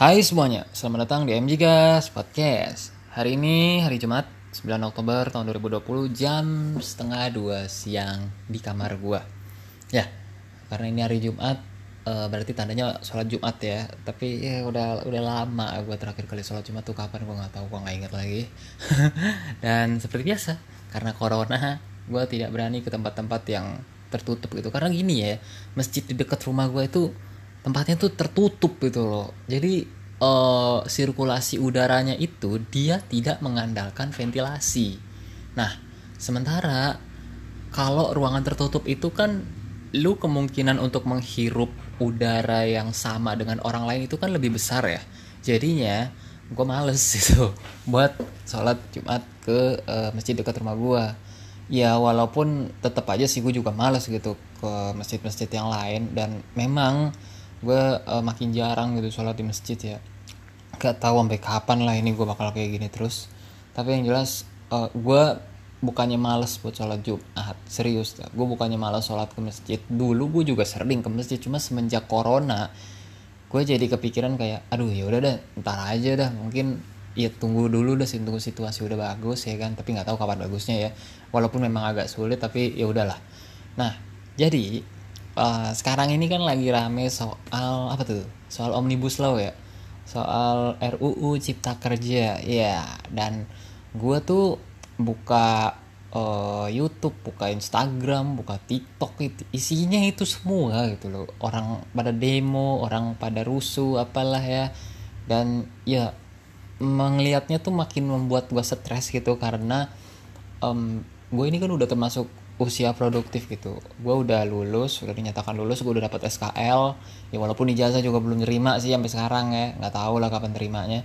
Hai semuanya, selamat datang di MG Gas Podcast. Hari ini hari Jumat 9 Oktober tahun 2020 jam setengah dua siang di kamar gua. Ya, karena ini hari Jumat eh, berarti tandanya sholat Jumat ya. Tapi ya udah udah lama gua terakhir kali sholat Jumat tuh kapan gua nggak tahu gua nggak inget lagi. Dan seperti biasa, karena corona gua tidak berani ke tempat-tempat yang tertutup gitu. Karena gini ya, masjid di dekat rumah gua itu tempatnya tuh tertutup gitu loh. Jadi eh, sirkulasi udaranya itu dia tidak mengandalkan ventilasi. Nah sementara kalau ruangan tertutup itu kan lu kemungkinan untuk menghirup udara yang sama dengan orang lain itu kan lebih besar ya. Jadinya gue males gitu buat sholat jumat ke eh, masjid dekat rumah gue ya walaupun tetap aja sih gue juga males gitu ke masjid-masjid yang lain. Dan memang gue eh, makin jarang gitu sholat di masjid ya. Gak tahu sampai kapan lah ini gue bakal kayak gini terus. Tapi yang jelas eh, gue bukannya males buat sholat jumat serius dah gue bukannya males sholat ke masjid. Dulu gue juga sering ke masjid cuma semenjak corona gue jadi kepikiran kayak aduh ya udah dah ntar aja dah mungkin ya tunggu dulu dah tunggu situasi udah bagus ya kan. Tapi nggak tahu kapan bagusnya ya. Walaupun memang agak sulit tapi ya udahlah nah jadi uh, sekarang ini kan lagi rame soal apa tuh? Soal omnibus law ya? Soal RUU Cipta Kerja ya. Dan gue tuh buka uh, YouTube buka Instagram buka TikTok itu isinya itu semua gitu loh. Orang pada demo orang pada rusuh apalah ya. Dan ya melihatnya tuh makin membuat gue stres gitu karena um, gue ini kan udah termasuk usia produktif gitu. Gue udah lulus udah dinyatakan lulus gue udah dapat SKL ya walaupun ijazah juga belum nerima sih sampai sekarang ya. Nggak tahu lah kapan terimanya.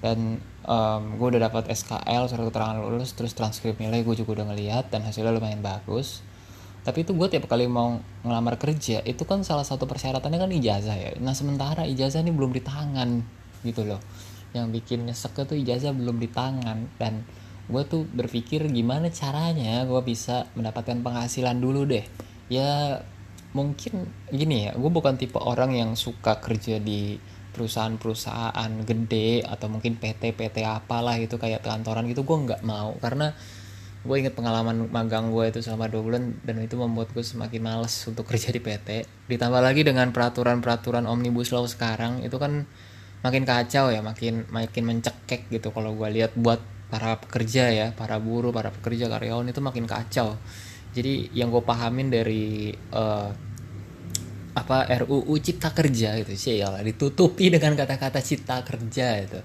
Dan um, gue udah dapat SKL surat keterangan lulus terus transkrip nilai gue juga udah ngeliat dan hasilnya lumayan bagus. Tapi itu gue tiap kali mau ngelamar kerja itu kan salah satu persyaratannya kan ijazah ya. Nah sementara ijazah ini belum di tangan gitu loh. Yang bikin nyesek tuh ijazah belum di tangan dan gue tuh berpikir gimana caranya gue bisa mendapatkan penghasilan dulu deh. Ya mungkin gini ya gue bukan tipe orang yang suka kerja di perusahaan-perusahaan gede atau mungkin PT-PT apalah gitu kayak kantoran gitu gue nggak mau. Karena gue inget pengalaman magang gue itu selama dua bulan dan itu membuat gue semakin males untuk kerja di PT ditambah lagi dengan peraturan-peraturan omnibus law sekarang itu kan makin kacau ya makin makin mencekek gitu kalau gue lihat buat para pekerja ya para buruh para pekerja karyawan itu makin kacau. Jadi yang gue pahamin dari uh, apa RUU Cipta Kerja itu sih ya ditutupi dengan kata-kata Cipta Kerja itu.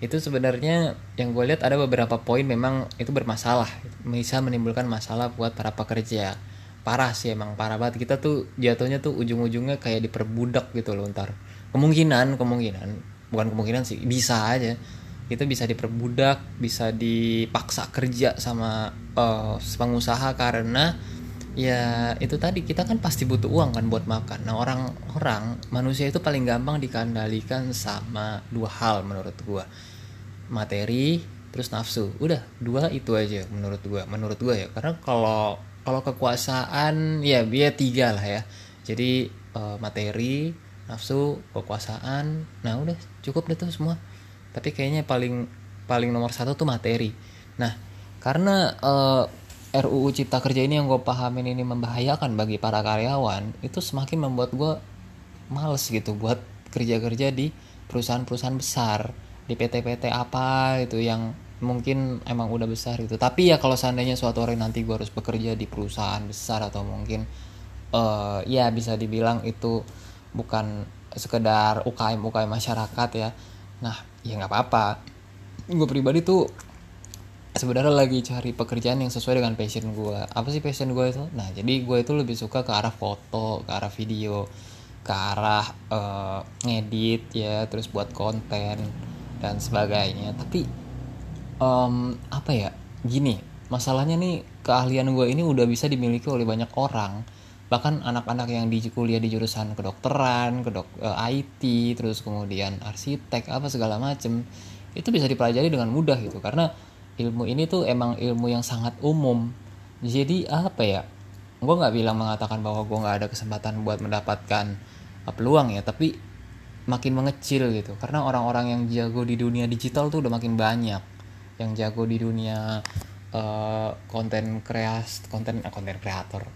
Itu sebenarnya yang gue lihat ada beberapa poin memang itu bermasalah bisa menimbulkan masalah buat para pekerja. Parah sih emang parah banget. Kita tuh jatuhnya tuh ujung-ujungnya kayak diperbudak gitu loh ntar. Kemungkinan kemungkinan. Bukan kemungkinan sih bisa aja kita bisa diperbudak bisa dipaksa kerja sama uh, pengusaha karena ya itu tadi kita kan pasti butuh uang kan buat makan. Nah orang-orang manusia itu paling gampang dikendalikan sama dua hal menurut gua. Materi terus nafsu. Udah dua itu aja menurut gua menurut gua ya. Karena kalau kalau kekuasaan ya biar tiga lah ya. Jadi uh, materi nafsu kekuasaan. Nah udah cukup deh tuh semua tapi kayaknya paling paling nomor satu tuh materi. Nah karena uh, RUU Cipta Kerja ini yang gue pahamin ini membahayakan bagi para karyawan itu semakin membuat gue males gitu buat kerja-kerja di perusahaan-perusahaan besar di PT-PT apa itu yang mungkin emang udah besar gitu. Tapi ya kalau seandainya suatu hari nanti gue harus bekerja di perusahaan besar atau mungkin uh, ya bisa dibilang itu bukan sekedar UKM UKM masyarakat ya. Nah ya nggak apa-apa. Gue pribadi tuh sebenarnya lagi cari pekerjaan yang sesuai dengan passion gue apa sih passion gue itu? Nah jadi gue itu lebih suka ke arah foto ke arah video ke arah uh, ngedit ya terus buat konten dan sebagainya. Tapi um, apa ya? Gini masalahnya nih keahlian gue ini udah bisa dimiliki oleh banyak orang bahkan anak-anak yang di kuliah di jurusan kedokteran, kedok uh, IT, terus kemudian arsitek apa segala macem itu bisa dipelajari dengan mudah gitu. Karena ilmu ini tuh emang ilmu yang sangat umum. Jadi apa ya? Gue nggak bilang mengatakan bahwa gue nggak ada kesempatan buat mendapatkan uh, peluang ya tapi makin mengecil gitu. Karena orang-orang yang jago di dunia digital tuh udah makin banyak. Yang jago di dunia konten uh, kreas konten konten kreator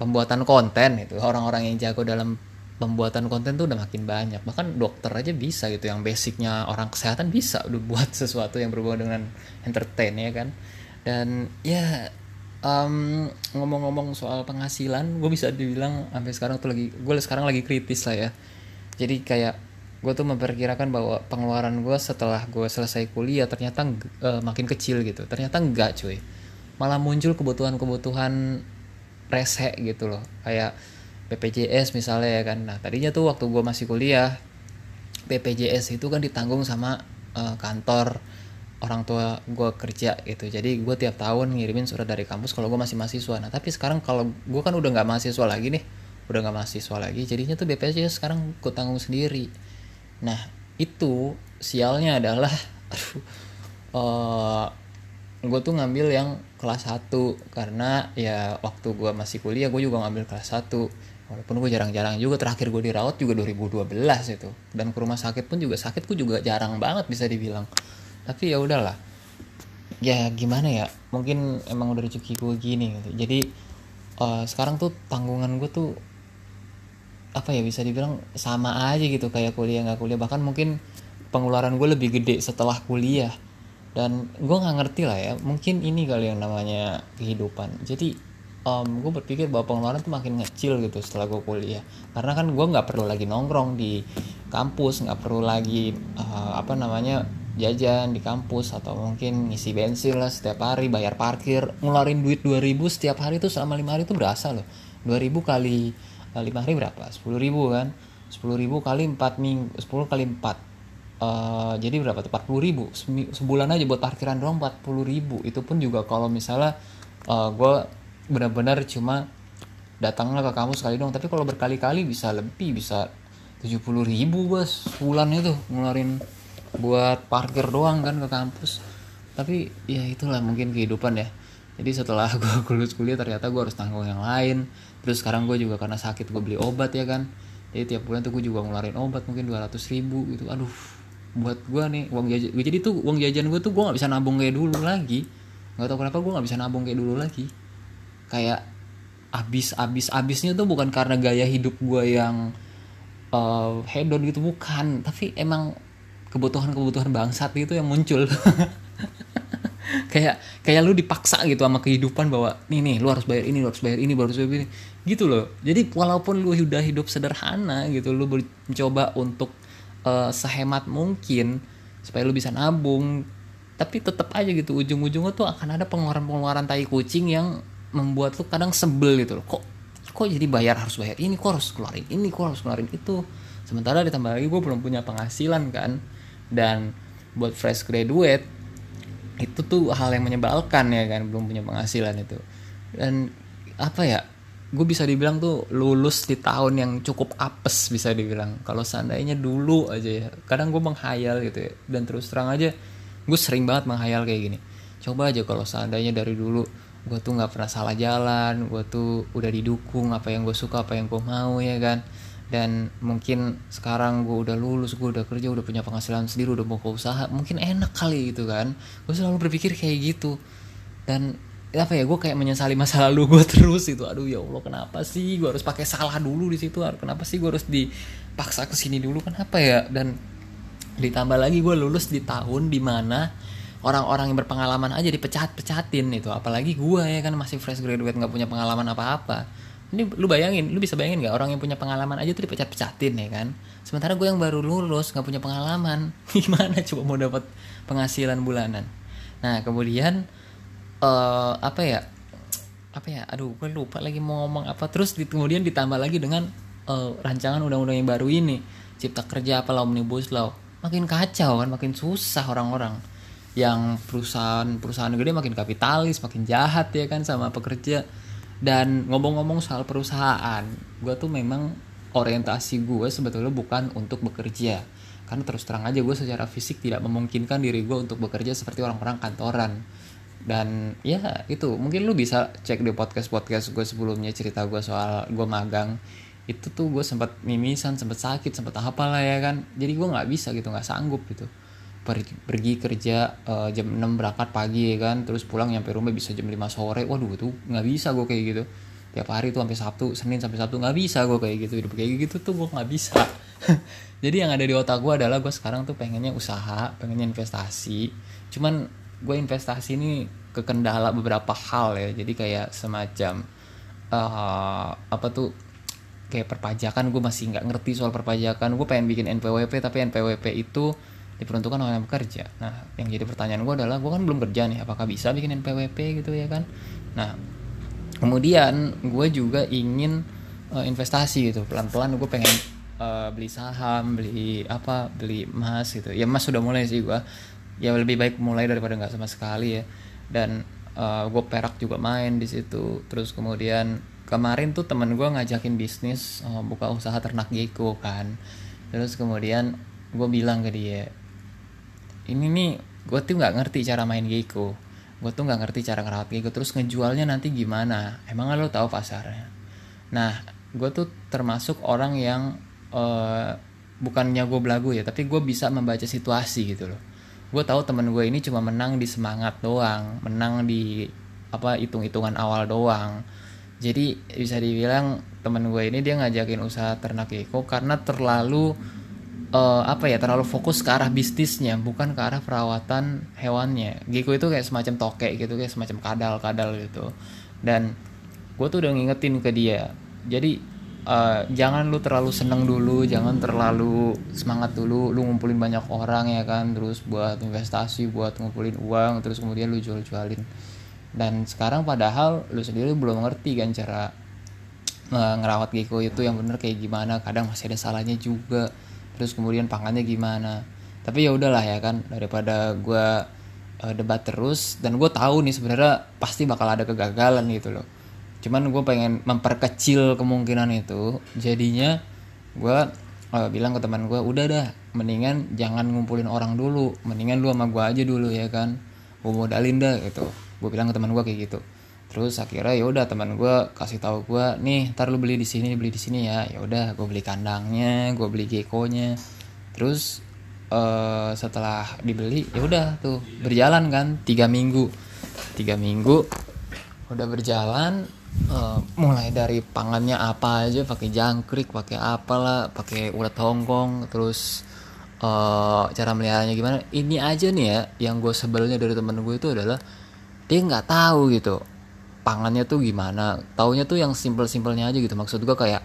pembuatan konten itu orang-orang yang jago dalam pembuatan konten tuh udah makin banyak. Bahkan dokter aja bisa gitu yang basicnya orang kesehatan bisa udah buat sesuatu yang berhubungan dengan entertain ya kan? Dan ya um, ngomong-ngomong soal penghasilan gue bisa dibilang sampai sekarang tuh lagi gue sekarang lagi kritis lah ya. Jadi kayak gue tuh memperkirakan bahwa pengeluaran gue setelah gue selesai kuliah ternyata uh, makin kecil gitu. Ternyata enggak cuy. Malah muncul kebutuhan-kebutuhan rese gitu loh. Kayak BPJS misalnya ya kan. Nah tadinya tuh waktu gue masih kuliah BPJS itu kan ditanggung sama uh, kantor orang tua gue kerja gitu. Jadi gue tiap tahun ngirimin surat dari kampus kalau gue masih mahasiswa. Nah tapi sekarang kalau gue kan udah nggak mahasiswa lagi nih udah nggak mahasiswa lagi jadinya tuh BPJS sekarang gue tanggung sendiri. Nah itu sialnya adalah aduh uh, gue tuh ngambil yang kelas 1 karena ya waktu gue masih kuliah gue juga ngambil kelas 1 walaupun gue jarang-jarang juga terakhir gue dirawat juga 2012 itu. Dan ke rumah sakit pun juga sakitku juga jarang banget bisa dibilang. Tapi ya udahlah. Ya gimana ya mungkin emang udah rezeki gue gini gitu. Jadi uh, sekarang tuh tanggungan gue tuh apa ya bisa dibilang sama aja gitu. Kayak kuliah nggak kuliah. Bahkan mungkin pengeluaran gue lebih gede setelah kuliah dan gue nggak ngerti lah ya mungkin ini kali yang namanya kehidupan. Jadi um, gue berpikir bahwa pengeluaran tuh makin ngecil gitu setelah gue kuliah. Karena kan gue nggak perlu lagi nongkrong di kampus nggak perlu lagi uh, apa namanya jajan di kampus atau mungkin ngisi bensin lah setiap hari bayar parkir. Ngeluarin duit 2000 setiap hari itu selama lima hari itu berasa loh. 2000 kali eh, lima hari berapa? 10.000 kan? 10.000 kali 4 minggu 10 kali 4 Uh, jadi berapa tuh? 40 ribu. Sebulan aja buat parkiran doang 40 ribu. Itu pun juga kalau misalnya uh, gue benar-benar cuma datangnya ke kamu sekali dong tapi kalau berkali-kali bisa lebih bisa 70 ribu bos bulan itu ngeluarin buat parkir doang kan ke kampus. Tapi ya itulah mungkin kehidupan ya. Jadi setelah gue lulus kuliah ternyata gue harus tanggung yang lain. Terus sekarang gue juga karena sakit gue beli obat ya kan. Jadi tiap bulan tuh gue juga ngeluarin obat mungkin 200 ribu gitu. Aduh buat gue nih uang jajan jadi tuh uang jajan gue tuh gue nggak bisa nabung kayak dulu lagi. Nggak tau kenapa gue nggak bisa nabung kayak dulu lagi. Kayak abis abis abisnya tuh bukan karena gaya hidup gue yang uh, hedon gitu bukan. Tapi emang kebutuhan kebutuhan bangsat itu yang muncul. Kayak kayak lu dipaksa gitu sama kehidupan bahwa nih nih lu harus bayar ini lu harus bayar ini baru bayar ini. Gitu loh. Jadi walaupun lu udah hidup sederhana gitu lu mencoba untuk uh, sehemat mungkin supaya lu bisa nabung. Tapi tetap aja gitu ujung-ujungnya tuh akan ada pengeluaran-pengeluaran tai kucing yang membuat lu kadang sebel gitu loh. Kok kok jadi bayar harus bayar ini kok harus keluarin ini kok harus keluarin itu? Sementara ditambah lagi gue belum punya penghasilan kan. Dan buat fresh graduate itu tuh hal yang menyebalkan ya kan belum punya penghasilan itu. Dan apa ya gue bisa dibilang tuh lulus di tahun yang cukup apes bisa dibilang. Kalau seandainya dulu aja ya kadang gue menghayal gitu ya. Dan terus terang aja gue sering banget menghayal kayak gini. Coba aja kalau seandainya dari dulu gue tuh nggak pernah salah jalan gue tuh udah didukung apa yang gue suka apa yang gue mau ya kan? Dan mungkin sekarang gue udah lulus gue udah kerja udah punya penghasilan sendiri udah mau usaha mungkin enak kali gitu kan? Gue selalu berpikir kayak gitu. Dan apa ya gue kayak menyesali masa lalu gue terus itu aduh ya allah kenapa sih gue harus pakai salah dulu di situ? Kenapa sih gue harus dipaksa ke sini dulu? Kenapa ya? Dan ditambah lagi gue lulus di tahun di mana orang-orang yang berpengalaman aja dipecat-pecatin itu. Apalagi gue ya kan masih fresh graduate nggak punya pengalaman apa-apa. Ini lu bayangin lu bisa bayangin nggak orang yang punya pengalaman aja tuh dipecat-pecatin ya kan? Sementara gue yang baru lulus nggak punya pengalaman gimana coba mau dapat penghasilan bulanan? Nah kemudian uh, apa ya apa ya aduh gue lupa lagi mau ngomong apa terus di, kemudian ditambah lagi dengan uh, rancangan undang-undang yang baru ini cipta kerja apa omnibus law makin kacau kan makin susah orang-orang yang perusahaan-perusahaan gede makin kapitalis, makin jahat ya kan sama pekerja. Dan ngomong-ngomong soal perusahaan, gue tuh memang orientasi gue sebetulnya bukan untuk bekerja. Karena terus terang aja gue secara fisik tidak memungkinkan diri gue untuk bekerja seperti orang-orang kantoran. Dan ya itu. Mungkin lu bisa cek di podcast-podcast gue sebelumnya cerita gue soal gue magang. Itu tuh gue sempat mimisan sempat sakit sempat apa lah ya kan? Jadi gue nggak bisa gitu nggak sanggup gitu. Pergi, pergi kerja uh, jam 6 berangkat pagi ya kan? Terus pulang nyampe rumah bisa jam 5 sore. Waduh tuh nggak bisa gue kayak gitu. Tiap hari tuh sampai Sabtu Senin sampai Sabtu nggak bisa gue kayak gitu. Hidup kayak gitu tuh gue nggak bisa. Jadi yang ada di otak gue adalah gue sekarang tuh pengennya usaha pengennya investasi. Cuman gue investasi ini ke kendala beberapa hal ya. Jadi kayak semacam uh, apa tuh kayak perpajakan gue masih nggak ngerti soal perpajakan. Gue pengen bikin NPWP tapi NPWP itu diperuntukkan oleh yang bekerja nah yang jadi pertanyaan gue adalah gue kan belum kerja nih apakah bisa bikin NPWP gitu ya kan? Nah kemudian gue juga ingin uh, investasi gitu. Pelan-pelan gue pengen uh, beli saham beli apa beli emas gitu. Ya emas sudah mulai sih gue ya lebih baik mulai daripada nggak sama sekali ya. Dan uh, gue perak juga main di situ. Terus kemudian kemarin tuh temen gue ngajakin bisnis uh, buka usaha ternak gecko kan. Terus kemudian gue bilang ke dia ini nih gue tuh nggak ngerti cara main gecko. Gue tuh nggak ngerti cara ngerawat gecko. Terus ngejualnya nanti gimana? Emang lo tahu pasarnya? Nah gue tuh termasuk orang yang uh, bukannya gue belagu ya tapi gue bisa membaca situasi gitu loh gue tahu temen gue ini cuma menang di semangat doang menang di apa hitung-hitungan awal doang. Jadi bisa dibilang temen gue ini dia ngajakin usaha ternak gecko karena terlalu uh, apa ya terlalu fokus ke arah bisnisnya bukan ke arah perawatan hewannya. Giko itu kayak semacam tokek gitu kayak semacam kadal-kadal gitu. Dan gue tuh udah ngingetin ke dia. Jadi uh, jangan lu terlalu seneng dulu jangan terlalu semangat dulu lu ngumpulin banyak orang ya kan? Terus buat investasi buat ngumpulin uang terus kemudian lu jual-jualin. Dan sekarang padahal lu sendiri belum ngerti kan cara uh, ngerawat gecko itu yang bener kayak gimana. Kadang masih ada salahnya juga. Terus kemudian pangannya gimana. Tapi ya udahlah ya kan? Daripada gue uh, debat terus dan gue tahu nih sebenarnya pasti bakal ada kegagalan gitu loh cuman gue pengen memperkecil kemungkinan itu. Jadinya gue uh, bilang ke teman gue udah dah mendingan jangan ngumpulin orang dulu. Mendingan lu sama gue aja dulu ya kan? Gue modalin dah gitu. Gue bilang ke teman gue kayak gitu. Terus akhirnya ya udah teman gue kasih tahu gue nih ntar lu beli di sini beli di sini ya. Ya udah gue beli kandangnya gue beli gekonya. Terus uh, setelah dibeli ya udah tuh berjalan kan tiga minggu. Tiga minggu udah berjalan uh, mulai dari pangannya apa aja pakai jangkrik pakai apalah pakai ulat hongkong terus uh, cara melihatnya gimana. Ini aja nih ya yang gue sebelnya dari temen gue itu adalah dia nggak tahu gitu pangannya tuh gimana. Taunya tuh yang simpel-simpelnya aja gitu. Maksud gue kayak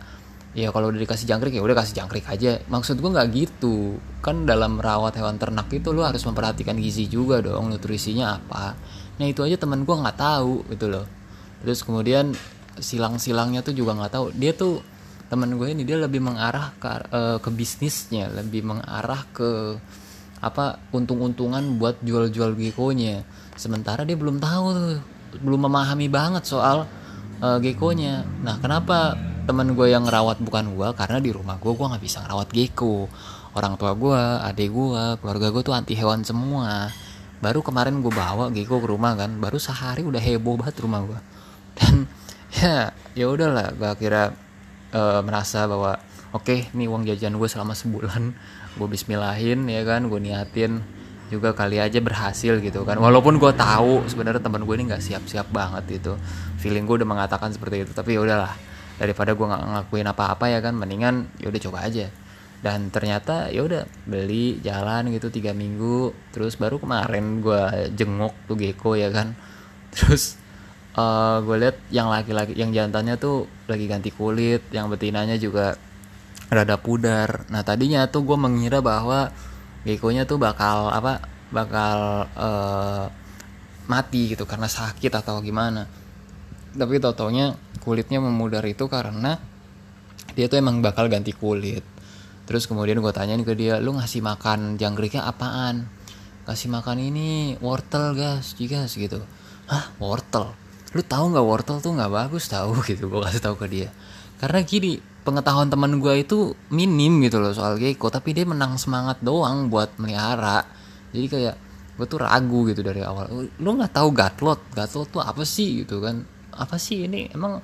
ya kalau udah dikasih jangkrik ya udah kasih jangkrik aja. Maksud gue nggak gitu. Kan dalam merawat hewan ternak itu lo harus memperhatikan gizi juga dong nutrisinya apa. Nah itu aja temen gue nggak tahu gitu loh terus kemudian silang-silangnya tuh juga nggak tahu. Dia tuh temen gue ini dia lebih mengarah ke uh, ke bisnisnya lebih mengarah ke apa untung-untungan buat jual-jual gekonya sementara dia belum tahu tuh belum memahami banget soal uh, geckonya. Nah kenapa teman gue yang ngerawat bukan gue karena di rumah gue gue nggak bisa ngerawat gecko. Orang tua gue adik gue keluarga gue tuh anti hewan semua. Baru kemarin gue bawa gecko ke rumah kan baru sehari udah heboh banget rumah gue ya ya udahlah. Gue kira uh, merasa bahwa oke okay, nih uang jajan gue selama sebulan. Gue Bismillahin ya kan? Gue niatin juga kali aja berhasil gitu kan. Walaupun gue tahu sebenarnya teman gue ini nggak siap-siap banget gitu. Feeling gue udah mengatakan seperti itu. Tapi ya udahlah. Daripada gue nggak ngakuin apa-apa ya kan? Mendingan ya udah coba aja. Dan ternyata ya udah beli jalan gitu tiga minggu. Terus baru kemarin gue jenguk tuh gecko ya kan? Terus uh, eh, gue lihat yang laki-laki yang jantannya tuh lagi ganti kulit yang betinanya juga rada pudar. Nah tadinya tuh gue mengira bahwa Gekonya tuh bakal apa bakal uh, mati gitu karena sakit atau gimana. Tapi tau taunya kulitnya memudar itu karena dia tuh emang bakal ganti kulit. Terus kemudian gue tanyain ke dia lu ngasih makan jangkriknya apaan? Kasih makan ini wortel gas juga gitu. Hah wortel lu tahu nggak wortel tuh nggak bagus? Tahu gitu. Gue kasih tahu ke dia. Karena gini pengetahuan teman gue itu minim gitu loh soal gecko tapi dia menang semangat doang buat melihara. Jadi kayak gue tuh ragu gitu dari awal. Lu nggak tahu gatlot? Gatlot tuh apa sih? Gitu kan. Apa sih ini? Emang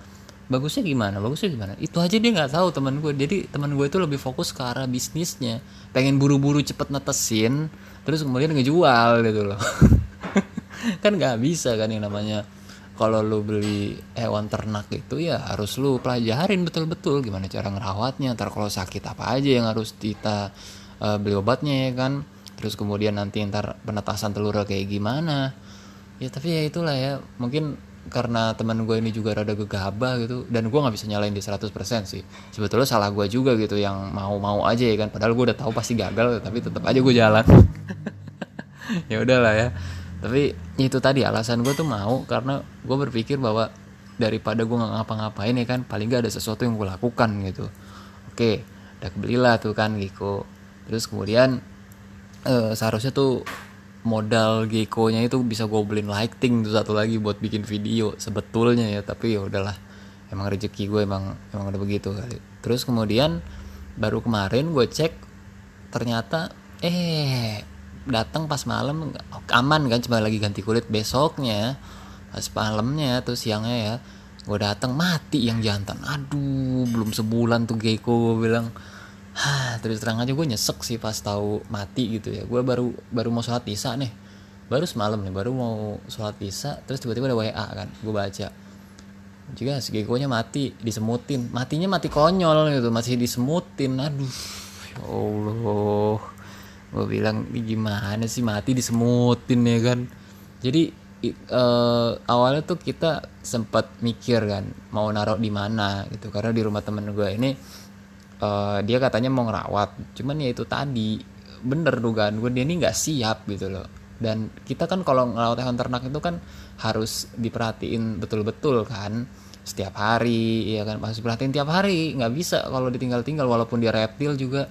bagusnya gimana? Bagusnya gimana? Itu aja dia nggak tahu teman gue jadi teman gue itu lebih fokus ke arah bisnisnya. Pengen buru-buru cepet netesin terus kemudian ngejual gitu loh. Kan nggak bisa kan yang namanya kalau lu beli hewan ternak itu ya harus lu pelajarin betul-betul gimana cara ngerawatnya. Ntar kalau sakit apa aja yang harus kita uh, beli obatnya ya kan? Terus kemudian nanti ntar penetasan telur kayak gimana. Ya tapi ya itulah ya. Mungkin karena teman gue ini juga rada gegabah gitu dan gue nggak bisa nyalain di 100% sih. Sebetulnya salah gue juga gitu yang mau-mau aja ya kan? Padahal gue udah tahu pasti gagal tapi tetap aja gue jalan. Ya udahlah ya tapi itu tadi alasan gue tuh mau karena gue berpikir bahwa daripada gue nggak ngapa-ngapain ya kan paling gak ada sesuatu yang gue lakukan gitu. Oke udah belilah tuh kan Giko. Terus kemudian eh, seharusnya tuh modal Gecko-nya itu bisa gue beliin lighting tuh satu lagi buat bikin video sebetulnya ya. Tapi ya udahlah emang rezeki gue emang emang udah begitu kali. Terus kemudian baru kemarin gue cek ternyata eh datang pas malam aman kan cuma lagi ganti kulit besoknya pas malamnya tuh siangnya ya gue datang mati yang jantan aduh belum sebulan tuh Gecko gue bilang Hah, terus terang aja gue nyesek sih pas tahu mati gitu ya. Gue baru baru mau sholat isya nih. Baru semalam nih, baru mau sholat isya. Terus tiba-tiba ada WA kan, gue baca. Juga si nya mati, disemutin. Matinya mati konyol gitu, masih disemutin. Aduh, ya Allah. Gue bilang, gimana sih? Mati disemutin ya kan. Jadi uh, awalnya tuh kita sempat mikir kan, mau naruh di mana gitu. Karena di rumah temen gue ini uh, dia katanya mau ngerawat. Cuman ya itu tadi bener dugaan gue dia ini nggak siap gitu loh. Dan kita kan kalau ngerawat hewan ternak itu kan harus diperhatiin betul-betul kan. Setiap hari ya kan? Harus perhatiin tiap hari. Nggak bisa kalau ditinggal-tinggal walaupun dia reptil juga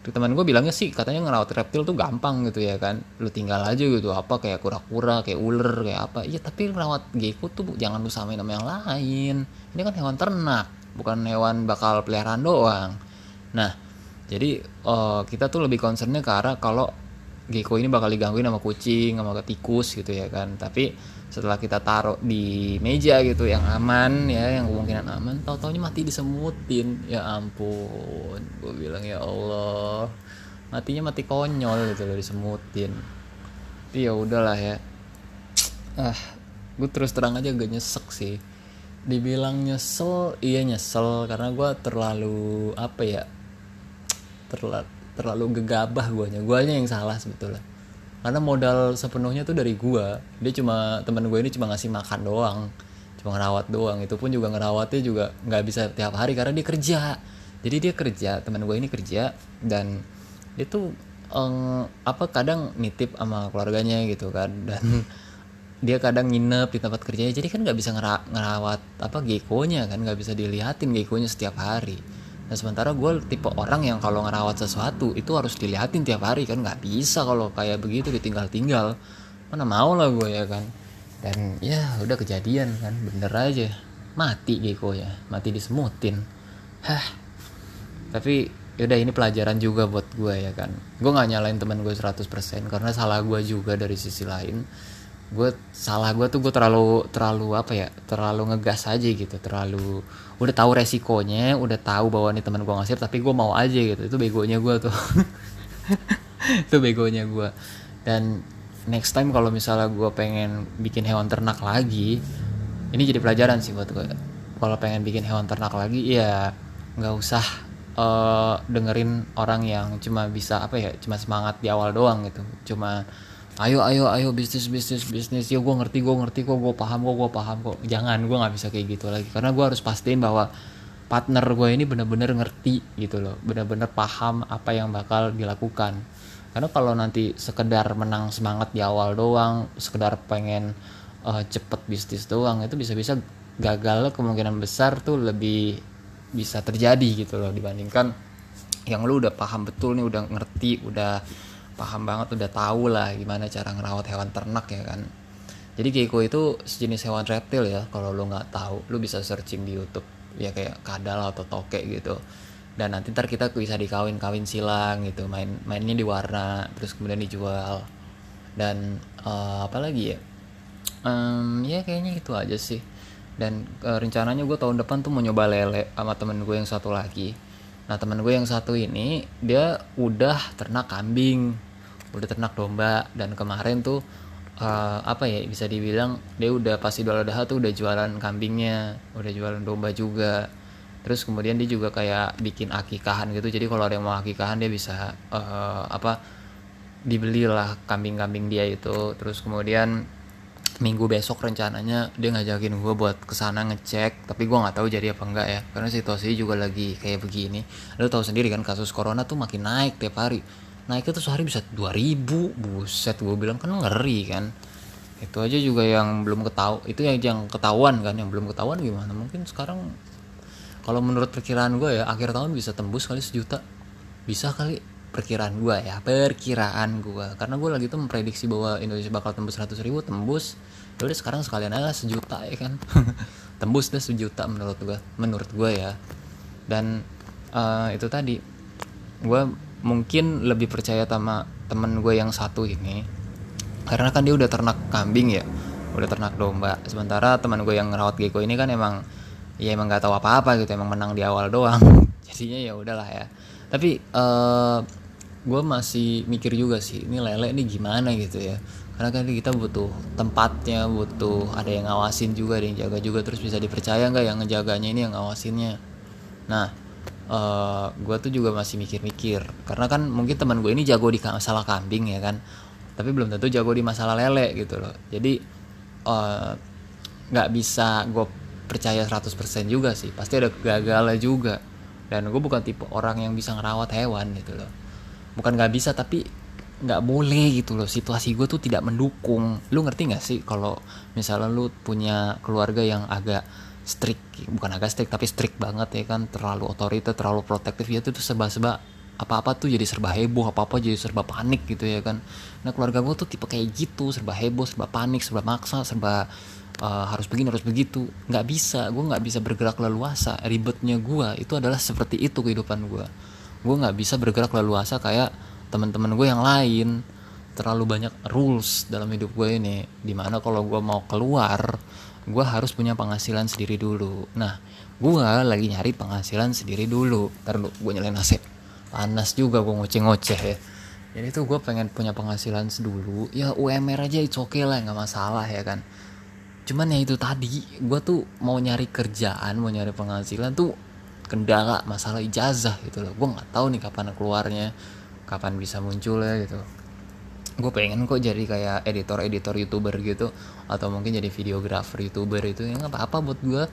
teman gue bilangnya sih katanya ngerawat reptil tuh gampang gitu ya kan. Lu tinggal aja gitu apa kayak kura-kura kayak ular kayak apa. Iya tapi ngerawat gecko tuh jangan lu samain sama yang lain. Ini kan hewan ternak bukan hewan bakal peliharaan doang. Nah, jadi uh, kita tuh lebih concernnya ke arah kalau gecko ini bakal digangguin sama kucing, sama tikus gitu ya kan. Tapi setelah kita taruh di meja gitu yang aman ya, yang kemungkinan aman, tau taunya mati disemutin. Ya ampun, gue bilang ya Allah, matinya mati konyol gitu loh disemutin. Tapi ya udahlah ya. Ah, gue terus terang aja gak nyesek sih. Dibilang nyesel, iya nyesel karena gue terlalu apa ya terlalu terlalu gegabah guanya guanya yang salah sebetulnya karena modal sepenuhnya tuh dari gua. Dia cuma teman gue ini cuma ngasih makan doang. Cuma ngerawat doang. Itu pun juga ngerawatnya juga nggak bisa tiap hari karena dia kerja. Jadi dia kerja teman gue ini kerja dan dia tuh um, apa kadang nitip sama keluarganya gitu kan. Dan dia kadang nginep di tempat kerjanya. Jadi kan nggak bisa ngerawat apa gekonya kan. Nggak bisa dilihatin gekonya setiap hari Nah sementara gue tipe orang yang kalau ngerawat sesuatu itu harus dilihatin tiap hari kan? Nggak bisa kalau kayak begitu ditinggal-tinggal. Mana mau lah gue ya kan? Dan ya udah kejadian kan? Bener aja. Mati Geko ya. Mati disemutin. Hah. Tapi yaudah ini pelajaran juga buat gue ya kan? Gue nggak nyalain teman gue 100% karena salah gue juga dari sisi lain gue salah gue tuh gue terlalu terlalu apa ya terlalu ngegas aja gitu terlalu udah tahu resikonya udah tahu bahwa nih teman gue ngasih tapi gue mau aja gitu. Itu begonya gue tuh. Itu begonya gue dan next time kalau misalnya gue pengen bikin hewan ternak lagi ini jadi pelajaran sih buat gue kalau pengen bikin hewan ternak lagi ya nggak usah uh, dengerin orang yang cuma bisa apa ya cuma semangat di awal doang gitu. Cuma ayo ayo ayo bisnis bisnis bisnis. Ya gue ngerti gue ngerti kok gue paham kok gue paham kok. Jangan gue nggak bisa kayak gitu lagi. Karena gue harus pastiin bahwa partner gue ini bener-bener ngerti gitu loh. Bener-bener paham apa yang bakal dilakukan. Karena kalau nanti sekedar menang semangat di awal doang sekedar pengen uh, cepet bisnis doang itu bisa-bisa gagal kemungkinan besar tuh lebih bisa terjadi gitu loh dibandingkan yang lu udah paham betul nih udah ngerti udah paham banget udah tahu lah gimana cara ngerawat hewan ternak ya kan. Jadi gecko itu sejenis hewan reptil ya kalau lo nggak tahu lo bisa searching di YouTube. Ya kayak kadal atau tokek gitu. Dan nanti ntar kita bisa dikawin kawin silang gitu main mainnya di warna terus kemudian dijual. Dan uh, apa lagi ya? Um, ya kayaknya itu aja sih. Dan uh, rencananya gue tahun depan tuh mau nyoba lele sama temen gue yang satu lagi. Nah temen gue yang satu ini dia udah ternak kambing udah ternak domba. Dan kemarin tuh uh, apa ya bisa dibilang dia udah pasti idul adha tuh udah jualan kambingnya udah jualan domba juga. Terus kemudian dia juga kayak bikin akikahan gitu. Jadi kalau ada yang mau akikahan dia bisa uh, apa dibelilah kambing-kambing dia itu. Terus kemudian minggu besok rencananya dia ngajakin gue buat ke sana ngecek. Tapi gue nggak tahu jadi apa enggak ya. Karena situasi juga lagi kayak begini. Lo tahu sendiri kan kasus corona tuh makin naik tiap hari naik itu sehari bisa 2000 buset gue bilang kan ngeri kan. Itu aja juga yang belum ketahu itu yang yang ketahuan kan yang belum ketahuan gimana. Mungkin sekarang kalau menurut perkiraan gue ya akhir tahun bisa tembus kali sejuta. Bisa kali perkiraan gue ya perkiraan gue karena gue lagi tuh memprediksi bahwa Indonesia bakal tembus 100 ribu tembus. Ya udah sekarang sekalian aja sejuta ya kan. Tembus deh sejuta menurut gue menurut gue ya. Dan uh, itu tadi gue mungkin lebih percaya sama temen gue yang satu ini. Karena kan dia udah ternak kambing ya udah ternak domba. Sementara teman gue yang ngerawat gecko ini kan emang ya emang nggak tahu apa-apa gitu emang menang di awal doang. Jadinya ya udahlah ya. Tapi uh, gue masih mikir juga sih ini lele ini gimana gitu ya. Karena kan kita butuh tempatnya butuh ada yang ngawasin juga ada yang jaga juga. Terus bisa dipercaya nggak yang ngejaganya ini yang ngawasinnya? Nah eh, gue tuh juga masih mikir-mikir. Karena kan mungkin teman gue ini jago di masalah kambing ya kan. Tapi belum tentu jago di masalah lele gitu loh. Jadi eh, nggak uh, bisa gue percaya 100% juga sih. Pasti ada gagalnya juga. Dan gue bukan tipe orang yang bisa ngerawat hewan gitu loh. Bukan nggak bisa tapi nggak boleh gitu loh. Situasi gue tuh tidak mendukung. Lu ngerti nggak sih kalau misalnya lu punya keluarga yang agak strict bukan agak strict tapi strict banget ya kan terlalu otoriter terlalu protektif ya itu tuh serba-serba apa-apa tuh jadi serba heboh apa-apa jadi serba panik gitu ya kan. Nah keluarga gue tuh tipe kayak gitu serba heboh serba panik serba maksa serba uh, harus begini harus begitu. Nggak bisa gue nggak bisa bergerak leluasa. Ribetnya gue itu adalah seperti itu kehidupan gue gue nggak bisa bergerak leluasa kayak teman-teman gue yang lain. Terlalu banyak rules dalam hidup gue ini di mana kalau gue mau keluar gue harus punya penghasilan sendiri dulu. Nah gue lagi nyari penghasilan sendiri dulu. Ntar lu gue nyalain AC panas juga gue ngoceh-ngoceh ya. Jadi tuh gue pengen punya penghasilan dulu. Ya UMR aja itu oke okay lah nggak masalah ya kan. Cuman ya itu tadi gue tuh mau nyari kerjaan mau nyari penghasilan tuh kendala masalah ijazah gitu loh. Gue nggak tahu nih kapan keluarnya kapan bisa muncul ya gitu gue pengen kok jadi kayak editor editor youtuber gitu atau mungkin jadi videografer youtuber itu yang apa apa buat gue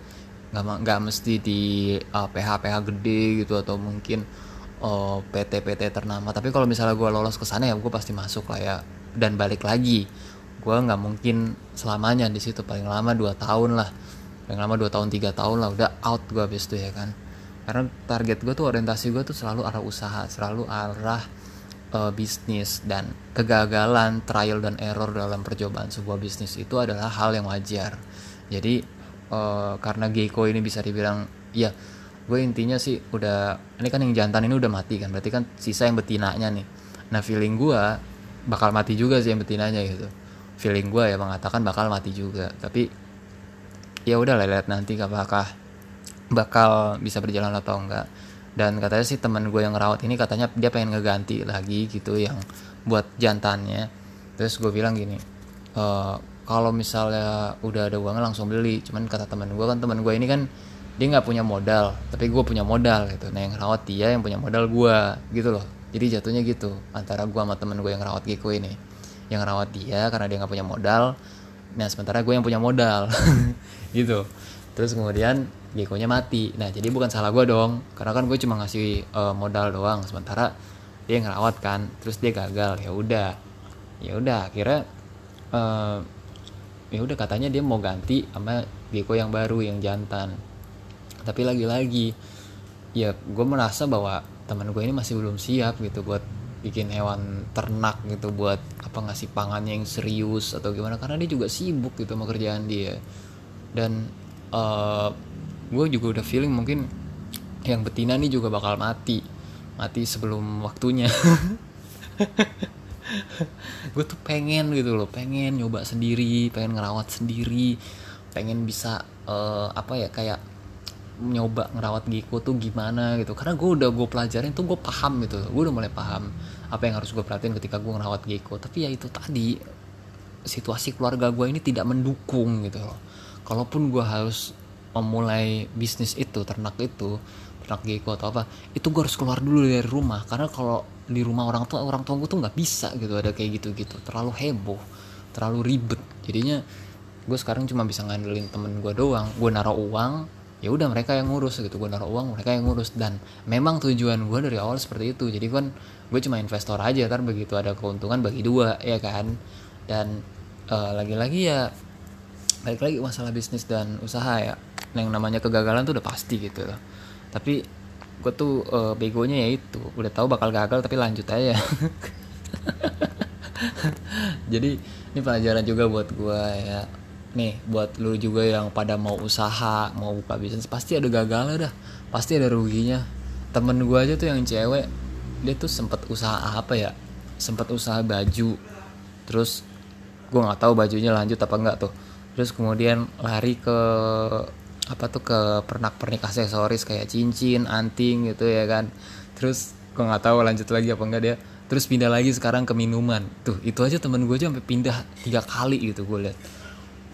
nggak nggak mesti di uh, PH PH gede gitu atau mungkin uh, PT PT ternama. Tapi kalau misalnya gue lolos ke sana ya gue pasti masuk lah ya. Dan balik lagi gue nggak mungkin selamanya di situ. Paling lama dua tahun lah. Paling lama dua tahun tiga tahun lah udah out gue habis itu ya kan. Karena target gue tuh orientasi gue tuh selalu arah usaha selalu arah uh, bisnis dan kegagalan trial dan error dalam percobaan sebuah bisnis itu adalah hal yang wajar. Jadi uh, karena Gecko ini bisa dibilang ya gue intinya sih udah ini kan yang jantan ini udah mati kan berarti kan sisa yang betinanya nih. Nah feeling gue bakal mati juga sih yang betinanya gitu. Feeling gue ya mengatakan bakal mati juga tapi ya udah lihat nanti apakah bakal bisa berjalan atau enggak dan katanya sih teman gue yang ngerawat ini katanya dia pengen ngeganti lagi gitu yang buat jantannya. Terus gue bilang gini e, kalau misalnya udah ada uangnya langsung beli. Cuman kata teman gue kan teman gue ini kan dia nggak punya modal tapi gue punya modal gitu. Nah yang ngerawat dia yang punya modal gue gitu loh. Jadi jatuhnya gitu antara gue sama teman gue yang ngerawat Giko ini. Yang ngerawat dia karena dia nggak punya modal nah sementara gue yang punya modal. Gitu terus kemudian Gekonya mati. Nah jadi bukan salah gue dong. Karena kan gue cuma ngasih uh, modal doang. Sementara dia ngerawat kan. Terus dia gagal. Ya udah. Ya udah akhirnya uh, ya udah katanya dia mau ganti sama Geko yang baru yang jantan. Tapi lagi-lagi ya gue merasa bahwa teman gue ini masih belum siap gitu buat bikin hewan ternak gitu buat apa ngasih pangannya yang serius atau gimana. Karena dia juga sibuk gitu sama kerjaan dia. Dan uh, gue juga udah feeling mungkin yang betina nih juga bakal mati. Mati sebelum waktunya. Gue tuh pengen gitu loh pengen nyoba sendiri pengen ngerawat sendiri pengen bisa uh, apa ya kayak nyoba ngerawat Giko tuh gimana gitu. Karena gue udah gue pelajarin tuh gue paham gitu gue udah mulai paham apa yang harus gue perhatiin ketika gue ngerawat Giko tapi ya itu tadi situasi keluarga gue ini tidak mendukung gitu loh kalaupun gue harus memulai bisnis itu ternak itu ternak Giko atau apa itu gue harus keluar dulu dari rumah. Karena kalau di rumah orang tua orang tua gue tuh nggak bisa gitu ada kayak gitu gitu terlalu heboh terlalu ribet. Jadinya gue sekarang cuma bisa ngandelin temen gue doang. Gue naruh uang ya udah mereka yang ngurus gitu. Gue naruh uang mereka yang ngurus. Dan memang tujuan gue dari awal seperti itu. Jadi kan gue cuma investor aja kan begitu ada keuntungan bagi dua ya kan? Dan uh, lagi-lagi ya balik lagi masalah bisnis dan usaha ya. Yang namanya kegagalan tuh udah pasti gitu loh. Tapi gue tuh uh, begonya ya itu. Udah tahu bakal gagal tapi lanjut aja. Jadi ini pelajaran juga buat gue ya. Nih buat lu juga yang pada mau usaha mau buka bisnis pasti ada gagalnya dah. Pasti ada ruginya. Temen gue aja tuh yang cewek dia tuh sempat usaha apa ya? Sempat usaha baju. Terus gue nggak tahu bajunya lanjut apa enggak tuh terus kemudian lari ke apa tuh ke pernak pernik aksesoris kayak cincin anting gitu ya kan. Terus gue nggak tahu lanjut lagi apa enggak dia. Terus pindah lagi sekarang ke minuman. Tuh itu aja temen gue aja sampai pindah tiga kali gitu gue lihat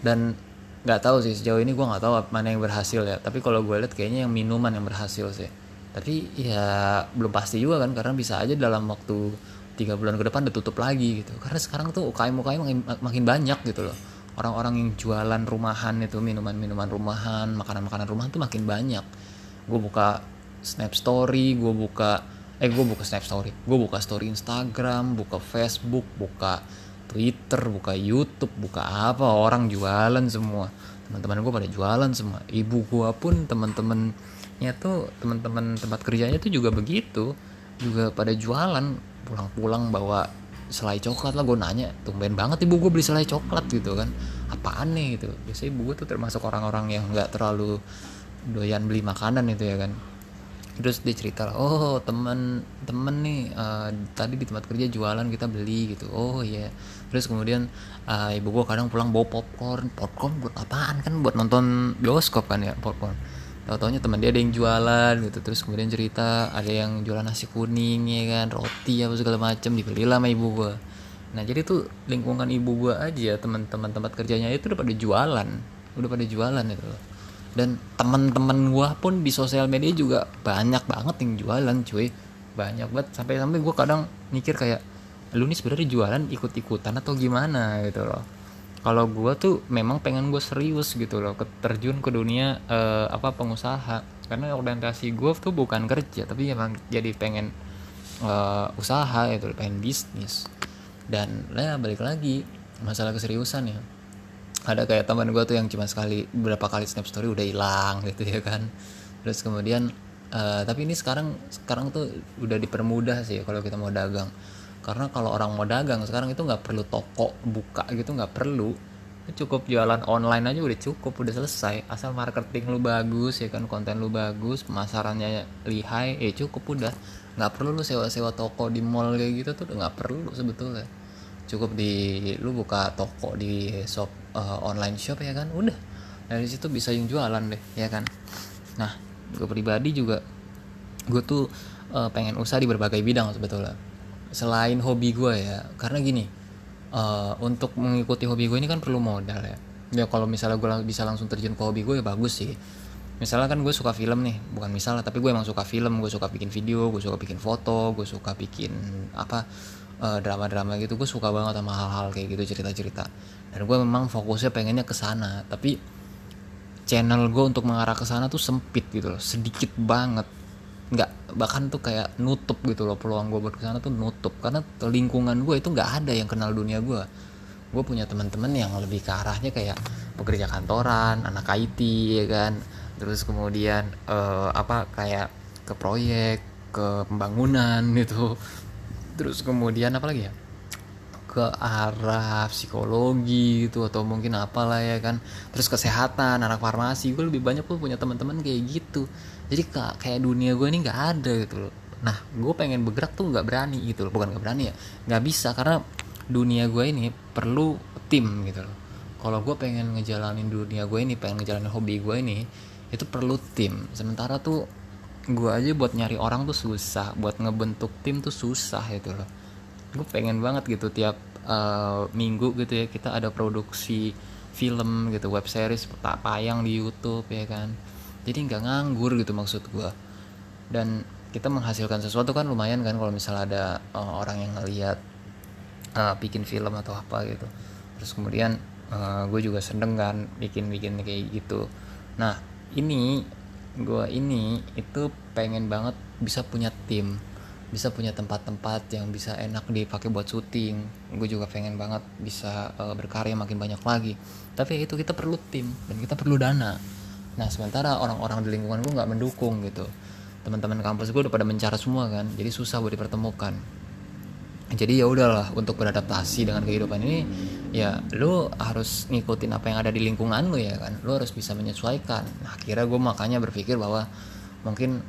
dan nggak tahu sih sejauh ini gue nggak tahu mana yang berhasil ya. Tapi kalau gue lihat kayaknya yang minuman yang berhasil sih. Tapi ya belum pasti juga kan karena bisa aja dalam waktu tiga bulan ke depan udah tutup lagi gitu. Karena sekarang tuh UKM UKM makin, makin banyak gitu loh orang-orang yang jualan rumahan itu minuman-minuman rumahan makanan-makanan rumahan tuh makin banyak gue buka snap story gue buka eh gue buka snap story gue buka story Instagram buka Facebook buka Twitter, buka YouTube, buka apa orang jualan semua. Teman-teman gue pada jualan semua. Ibu gue pun teman-temannya tuh teman-teman tempat kerjanya tuh juga begitu, juga pada jualan. Pulang-pulang bawa selai coklat lah gue nanya tumben banget ibu gue beli selai coklat gitu kan. Apaan nih? gitu. Biasanya ibu gue tuh termasuk orang-orang yang nggak terlalu doyan beli makanan itu ya kan. Terus dia cerita oh temen temen nih uh, tadi di tempat kerja jualan kita beli gitu. Oh iya. Yeah. terus kemudian uh, ibu gua kadang pulang bawa popcorn. Popcorn buat apaan? Kan buat nonton bioskop kan ya popcorn tau taunya teman dia ada yang jualan gitu. Terus kemudian cerita ada yang jualan nasi kuning ya kan roti apa segala macam dibelilah sama ibu gua. Nah jadi tuh lingkungan ibu gua aja teman-teman tempat kerjanya itu udah pada jualan. Udah pada jualan itu. Dan teman-teman gue pun di sosial media juga banyak banget yang jualan cuy. Banyak banget. Sampai sampai gue kadang mikir kayak lu nih sebenarnya jualan ikut-ikutan atau gimana? Gitu loh kalau gue tuh memang pengen gue serius gitu loh terjun ke dunia uh, apa pengusaha. Karena orientasi gue tuh bukan kerja tapi emang jadi pengen uh, usaha itu pengen bisnis. Dan lah balik lagi masalah keseriusan ya. Ada kayak teman gue tuh yang cuma sekali berapa kali snap story udah hilang gitu ya kan. Terus kemudian uh, tapi ini sekarang sekarang tuh udah dipermudah sih kalau kita mau dagang karena kalau orang mau dagang sekarang itu nggak perlu toko buka gitu nggak perlu. Cukup jualan online aja udah cukup udah selesai. Asal marketing lu bagus ya kan konten lu bagus pemasarannya lihai ya cukup udah. Nggak perlu lu sewa-sewa toko di mall kayak gitu tuh nggak perlu sebetulnya. Cukup di lu buka toko di shop uh, online shop ya kan udah. Dari situ bisa yang jualan deh ya kan. Nah gue pribadi juga gue tuh uh, pengen usaha di berbagai bidang sebetulnya selain hobi gue ya karena gini uh, untuk mengikuti hobi gue ini kan perlu modal ya. Ya kalau misalnya gue bisa langsung terjun ke hobi gue ya bagus sih. Misalnya kan gue suka film nih bukan misalnya tapi gue emang suka film gue suka bikin video gue suka bikin foto gue suka bikin apa drama-drama uh, gitu gue suka banget sama hal-hal kayak gitu cerita-cerita. Dan gue memang fokusnya pengennya ke sana tapi channel gue untuk mengarah ke sana tuh sempit gitu loh sedikit banget nggak bahkan tuh kayak nutup gitu loh peluang gue buat ke sana tuh nutup. Karena lingkungan gue itu nggak ada yang kenal dunia gue gue punya teman-teman yang lebih ke arahnya kayak pekerja kantoran anak IT ya kan. Terus kemudian uh, apa kayak ke proyek ke pembangunan gitu. Terus kemudian apa lagi ya? Ke arah psikologi gitu atau mungkin apalah ya kan. Terus kesehatan anak farmasi. Gue lebih banyak pun punya teman-teman kayak gitu jadi kayak dunia gue ini nggak ada gitu loh. Nah gue pengen bergerak tuh nggak berani gitu loh. Bukan nggak berani ya nggak bisa karena dunia gue ini perlu tim gitu loh. Kalau gue pengen ngejalanin dunia gue ini pengen ngejalanin hobi gue ini itu perlu tim. Sementara tuh gue aja buat nyari orang tuh susah buat ngebentuk tim tuh susah itu loh. Gue pengen banget gitu tiap uh, minggu gitu ya kita ada produksi film gitu web series tak payang di YouTube ya kan jadi nggak nganggur gitu maksud gue dan kita menghasilkan sesuatu kan lumayan kan kalau misalnya ada uh, orang yang ngeliat uh, bikin film atau apa gitu. Terus kemudian uh, gue juga seneng kan bikin bikin kayak gitu. Nah ini gue ini itu pengen banget bisa punya tim bisa punya tempat-tempat yang bisa enak dipakai buat syuting. Gue juga pengen banget bisa uh, berkarya makin banyak lagi. Tapi itu kita perlu tim dan kita perlu dana nah sementara orang-orang di lingkungan gue nggak mendukung gitu. Teman-teman kampus gue udah pada mencara semua kan jadi susah buat dipertemukan. Jadi ya udahlah untuk beradaptasi dengan kehidupan ini ya lu harus ngikutin apa yang ada di lingkungan lu ya kan. Lu harus bisa menyesuaikan. Nah akhirnya gue makanya berpikir bahwa mungkin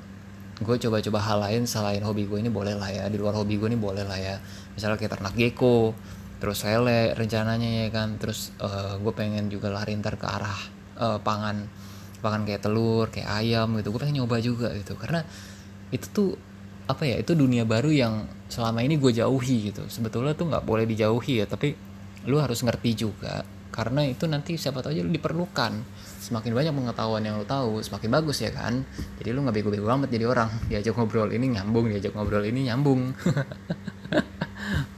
gue coba-coba hal lain selain hobi gue ini boleh lah ya di luar hobi gue ini boleh lah ya. Misalnya kayak ternak gecko terus lele rencananya ya kan. Terus uh, gue pengen juga lari ntar ke arah uh, pangan pangan kayak telur kayak ayam gitu. Gue pengen nyoba juga gitu. Karena itu tuh apa ya itu dunia baru yang selama ini gue jauhi gitu. Sebetulnya tuh nggak boleh dijauhi ya tapi lu harus ngerti juga. Karena itu nanti siapa tahu aja lu diperlukan. Semakin banyak pengetahuan yang lu tahu semakin bagus ya kan? Jadi lu nggak bego-bego amat jadi orang. Diajak ngobrol ini nyambung diajak ngobrol ini nyambung.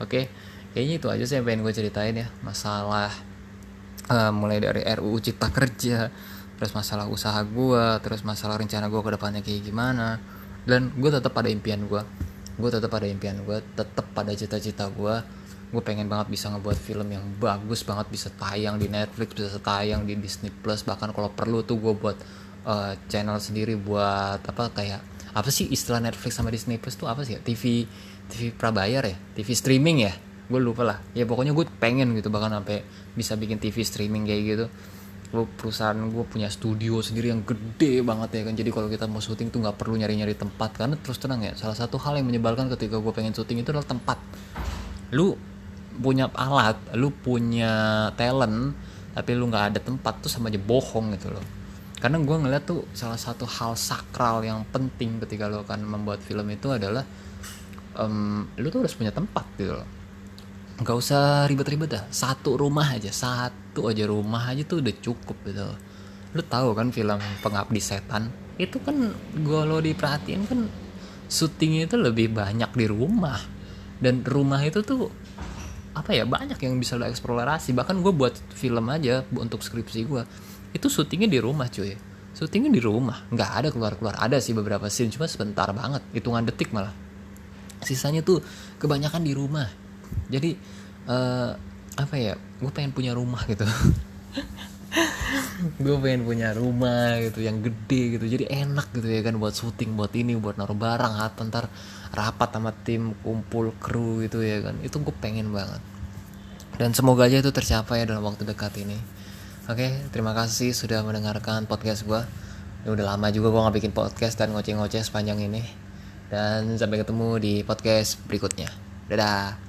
Oke okay. kayaknya itu aja sih yang pengen gue ceritain ya. Masalah uh, mulai dari RUU Cipta Kerja terus masalah usaha gue terus masalah rencana gue ke depannya kayak gimana. Dan gue tetap pada impian gue gue tetap pada impian gue tetap pada cita-cita gue gue pengen banget bisa ngebuat film yang bagus banget bisa tayang di Netflix bisa tayang di Disney Plus. Bahkan kalau perlu tuh gue buat uh, channel sendiri buat apa kayak apa sih istilah Netflix sama Disney Plus tuh apa sih ya? TV TV prabayar ya? TV streaming ya? Gue lupa lah. Ya pokoknya gue pengen gitu bahkan sampai bisa bikin TV streaming kayak gitu gue perusahaan gue punya studio sendiri yang gede banget ya kan. Jadi kalau kita mau syuting tuh nggak perlu nyari-nyari tempat. Karena terus terang ya salah satu hal yang menyebalkan ketika gue pengen syuting itu adalah tempat. Lu punya alat lu punya talent tapi lu nggak ada tempat tuh sama aja bohong gitu loh. Karena gue ngeliat tuh salah satu hal sakral yang penting ketika lo akan membuat film itu adalah um, lu tuh harus punya tempat gitu loh nggak usah ribet-ribet dah. Satu rumah aja satu aja rumah aja tuh udah cukup gitu. Lu tahu kan film pengabdi setan? Itu kan gue lo diperhatiin kan syutingnya itu lebih banyak di rumah. Dan rumah itu tuh apa ya banyak yang bisa lo eksplorasi. Bahkan gue buat film aja untuk skripsi gue itu syutingnya di rumah cuy. Syutingnya di rumah. Nggak ada keluar keluar ada sih beberapa scene cuma sebentar banget. Hitungan detik malah. Sisanya tuh kebanyakan di rumah jadi uh, apa ya gue pengen punya rumah gitu. Gue pengen punya rumah gitu yang gede gitu. Jadi enak gitu ya kan buat syuting buat ini buat naruh barang atau ntar rapat sama tim kumpul kru gitu ya kan. Itu gue pengen banget. Dan semoga aja itu tercapai dalam waktu dekat ini. Oke terima kasih sudah mendengarkan podcast gue ya, udah lama juga gue nggak bikin podcast dan ngoceh-ngoceh sepanjang ini. Dan sampai ketemu di podcast berikutnya. Dadah